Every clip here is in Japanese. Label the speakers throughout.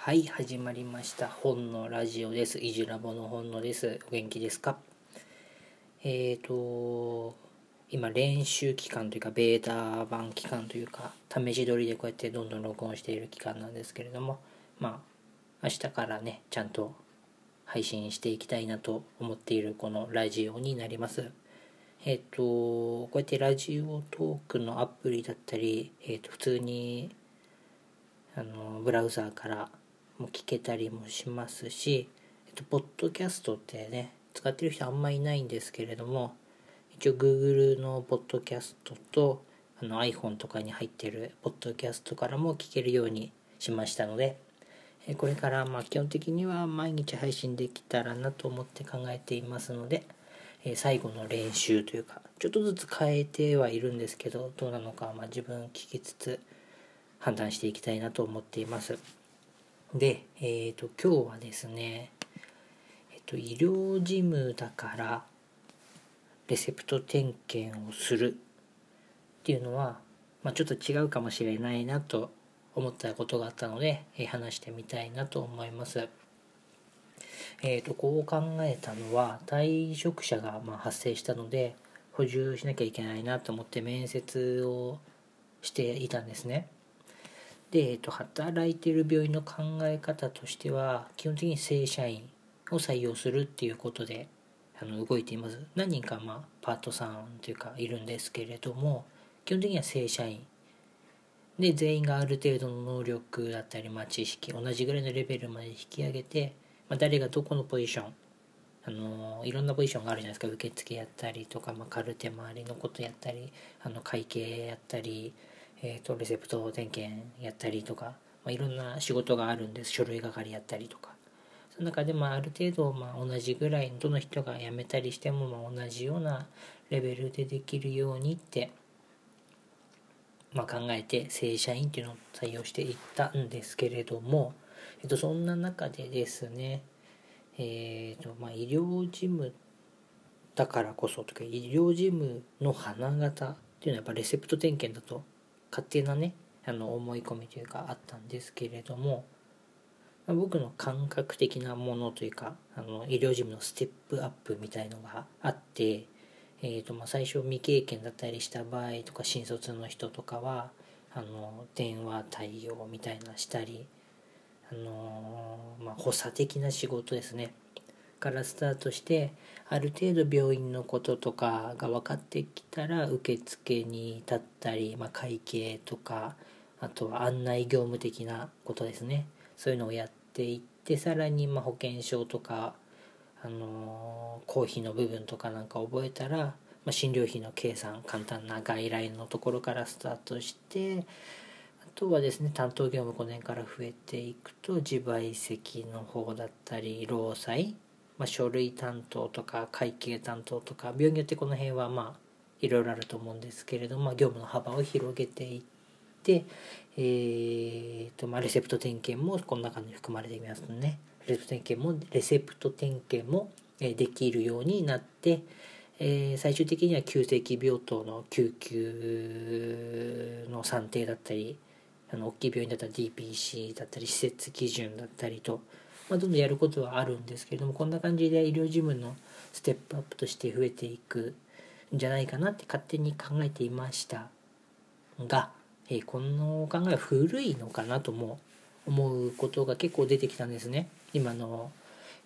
Speaker 1: はい、始まりました。本のラジオです。いじラボの本のです。お元気ですか？えーと、今練習期間というか、ベータ版期間というか、試し撮りでこうやってどんどん録音している期間なんですけれども、まあ、明日からね、ちゃんと配信していきたいなと思っているこのラジオになります。えっ、と、こうやってラジオトークのアプリだったり、えっ、と、普通にあのブラウザーからも聞けたりもしますし、えっと、ポッドキャストってね、使ってる人あんまいないんですけれども、一応 Google のポッドキャストとあの iPhone とかに入ってるポッドキャストからも聞けるようにしましたので、えこれからまあ基本的には毎日配信できたらなと思って考えていますので、え最後の練習というか、ちょっとずつ変えてはいるんですけど、どうなのかまあ自分聞きつつ判断していきたいなと思っています。で、えっ、と、今日はですね、えっ、と、医療事務だから、レセプト点検をするっていうのは、まあ、ちょっと違うかもしれないなと思ったことがあったので、えー話してみたいなと思います。えー、とこう考えたのは退職者がまあ発生したので補充しなきゃいけないなと思って面接をしていたんですね。で、えー、と働いてる病院の考え方としては基本的に正社員を採用するっていうことであの動いています。何人かまあパートさんというかいるんですけれども基本的には正社員で全員がある程度の能力だったり、まあ、知識同じぐらいのレベルまで引き上げて、まあ、誰がどこのポジションあのいろんなポジションがあるじゃないですか受付やったりとか、まあ、カルテ周りのことやったりあの会計やったり、えー、とレセプト点検やったりとか、まあ、いろんな仕事があるんです。書類係やったりとか。その中で、まあ、る程度、まあ、同じぐらいどの人が辞めたりしても、まあ、同じようなレベルでできるようにってまあ、考えて正社員っていうのを採用していったんですけれども、えっと、そんな中でですね、えーとまあ、医療事務だからこそとか医療事務の花形っていうのはやっぱレセプト点検だと勝手なねあの思い込みというかあったんですけれども、僕の感覚的なものというかあの医療事務のステップアップみたいのがあってえーとまあ、最初未経験だったりした場合とか新卒の人とかはあの電話対応みたいなしたり、あのまあ、補佐的な仕事ですね。からスタートしてある程度病院のこととかが分かってきたら受付に立ったり、まあ、会計とかあとは案内業務的なことですね。そういうのをやっていってさらにま保険証とかあの公費の部分とかなんか覚えたら、まあ、診療費の計算簡単な外来のところからスタートしてあとはですね担当業務5年から増えていくと自賠責の方だったり労災、まあ、書類担当とか会計担当とか病院によってこの辺はまあいろいろあると思うんですけれども、まあ、業務の幅を広げていって、えーとまあ、レセプト点検もこの中に含まれていますね。レセプト点検もレセプト点検もできるようになって、えー最終的には急性期病棟の救急の算定だったりあの大きい病院だったら DPC だったり施設基準だったりと、まあ、どんどんやることはあるんですけれどもこんな感じで医療事務のステップアップとして増えていくんじゃないかなって勝手に考えていましたが、えーこの考えは古いのかなとも思うことが結構出てきたんですね。今の、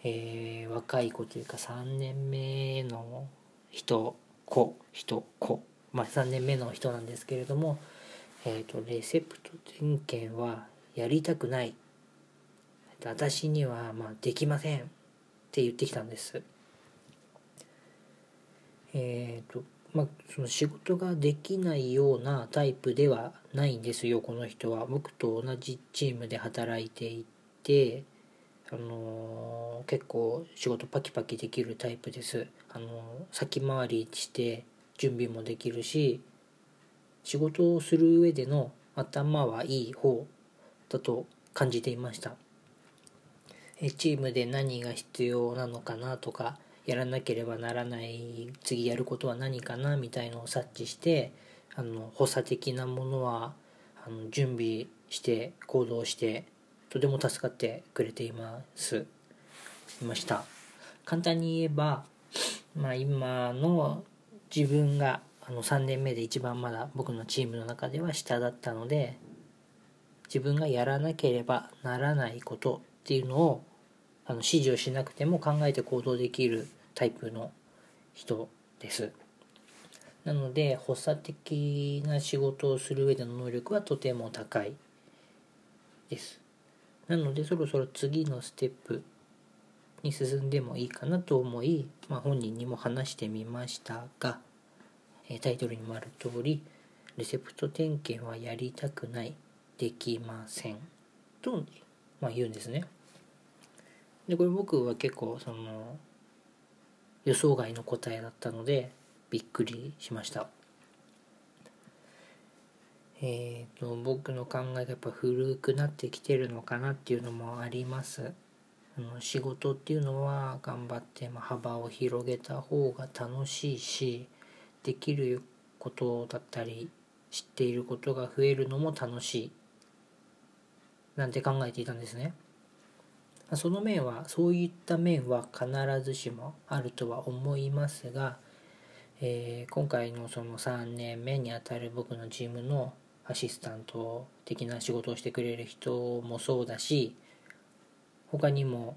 Speaker 1: えー若い子というか3年目の人子人子。まあ3年目の人なんですけれども、えー、とレセプト点検はやりたくない。私にはまあできませんって言ってきたんです。えーとまあ、その仕事ができないようなタイプではないんですよこの人は。僕と同じチームで働いていてあのー結構仕事パキパキできるタイプです。あのー先回りして準備もできるし仕事をする上での頭はいい方だと感じていました。チームで何が必要なのかなとかやらなければならない次やることは何かなみたいのを察知してあの補佐的なものはあの準備して行動してとても助かってくれています。いました。簡単に言えば、まあ、今の自分があの3年目で一番まだ僕のチームの中では下だったので自分がやらなければならないことっていうのをあの指示をしなくても考えて行動できるタイプの人です。なので発作的な仕事をする上での能力はとても高いです。なのでそろそろ次のステップに進んでもいいかなと思い、まあ、本人にも話してみましたがタイトルにもある通りレセプト点検はやりたくないできませんと、まあ、言うんですね。でこれ僕は結構その予想外の答えだったのでびっくりしました。えーと、僕の考えがやっぱ古くなってきてるのかなっていうのもあります。あの仕事っていうのは頑張って、ま幅を広げた方が楽しいしできることだったり知っていることが増えるのも楽しい。なんて考えていたんですね。その面はそういった面は必ずしもあるとは思いますが、えー、今回のその3年目にあたる僕のチームのアシスタント的な仕事をしてくれる人もそうだし他にも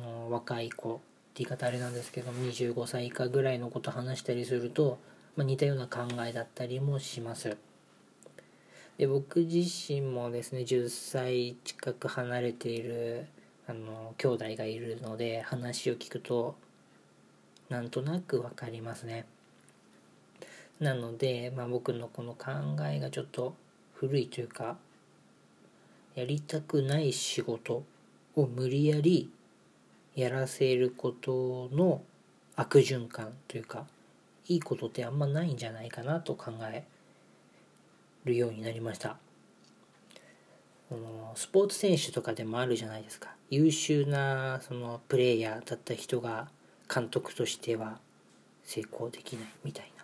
Speaker 1: あの若い子って言い方あれなんですけど25歳以下ぐらいのこと話したりすると、まあ、似たような考えだったりもします。で僕自身もですね10歳近く離れているあの兄弟がいるので話を聞くとなんとなく分かりますね。なので、まあ、僕のこの考えがちょっと古いというかやりたくない仕事を無理やりやらせることの悪循環というかいいことってあんまないんじゃないかなと考えるようになりました。スポーツ選手とかでもあるじゃないですか優秀なそのプレーヤーだった人が監督としては成功できないみたいな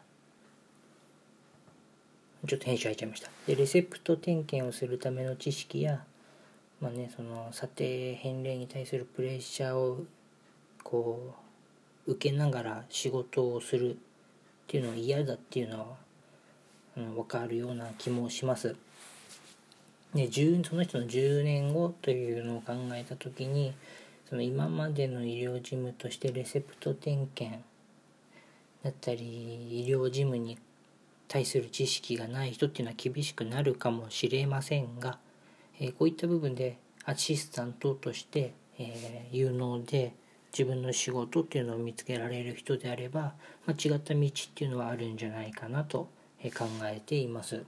Speaker 1: ちょっと編集入っちゃいました。で、レセプト点検をするための知識や、まあね、その査定返礼に対するプレッシャーをこう受けながら仕事をするっていうのは嫌だっていうのは、うん、分かるような気もします。でその人の10年後というのを考えた時にその今までの医療事務としてレセプト点検だったり医療事務に対する知識がない人っていうのは厳しくなるかもしれませんが、えー、こういった部分でアシスタントとして、えー、有能で自分の仕事っていうのを見つけられる人であれば、まあ、違った道っていうのはあるんじゃないかなと考えています。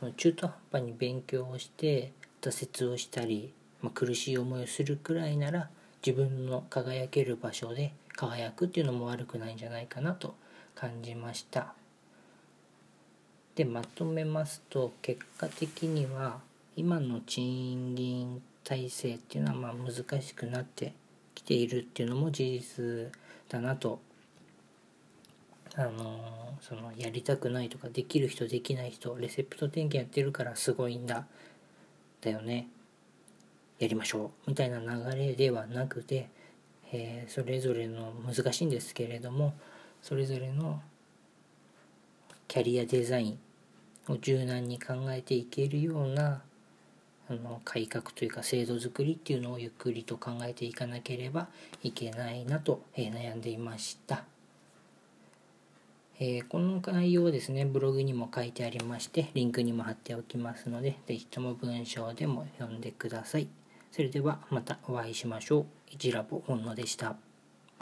Speaker 1: その中途半端に勉強をして挫折をしたり、まあ、苦しい思いをするくらいなら自分の輝ける場所で輝くっていうのも悪くないんじゃないかなと感じました。でまとめますと結果的には今の賃金体制っていうのはまあ難しくなってきているっていうのも事実だなとあのそのやりたくないとかできる人できない人レセプト点検やってるからすごいんだだよね。やりましょう。みたいな流れではなくて、えー、それぞれの難しいんですけれどもそれぞれのキャリアデザインを柔軟に考えていけるようなあの改革というか制度づくりっていうのをゆっくりと考えていかなければいけないなと、えー、悩んでいました、えー、この内容はですねブログにも書いてありましてリンクにも貼っておきますので是非とも文章でも読んでくださいそれではまたお会いしましょう。一ラボ本野でした。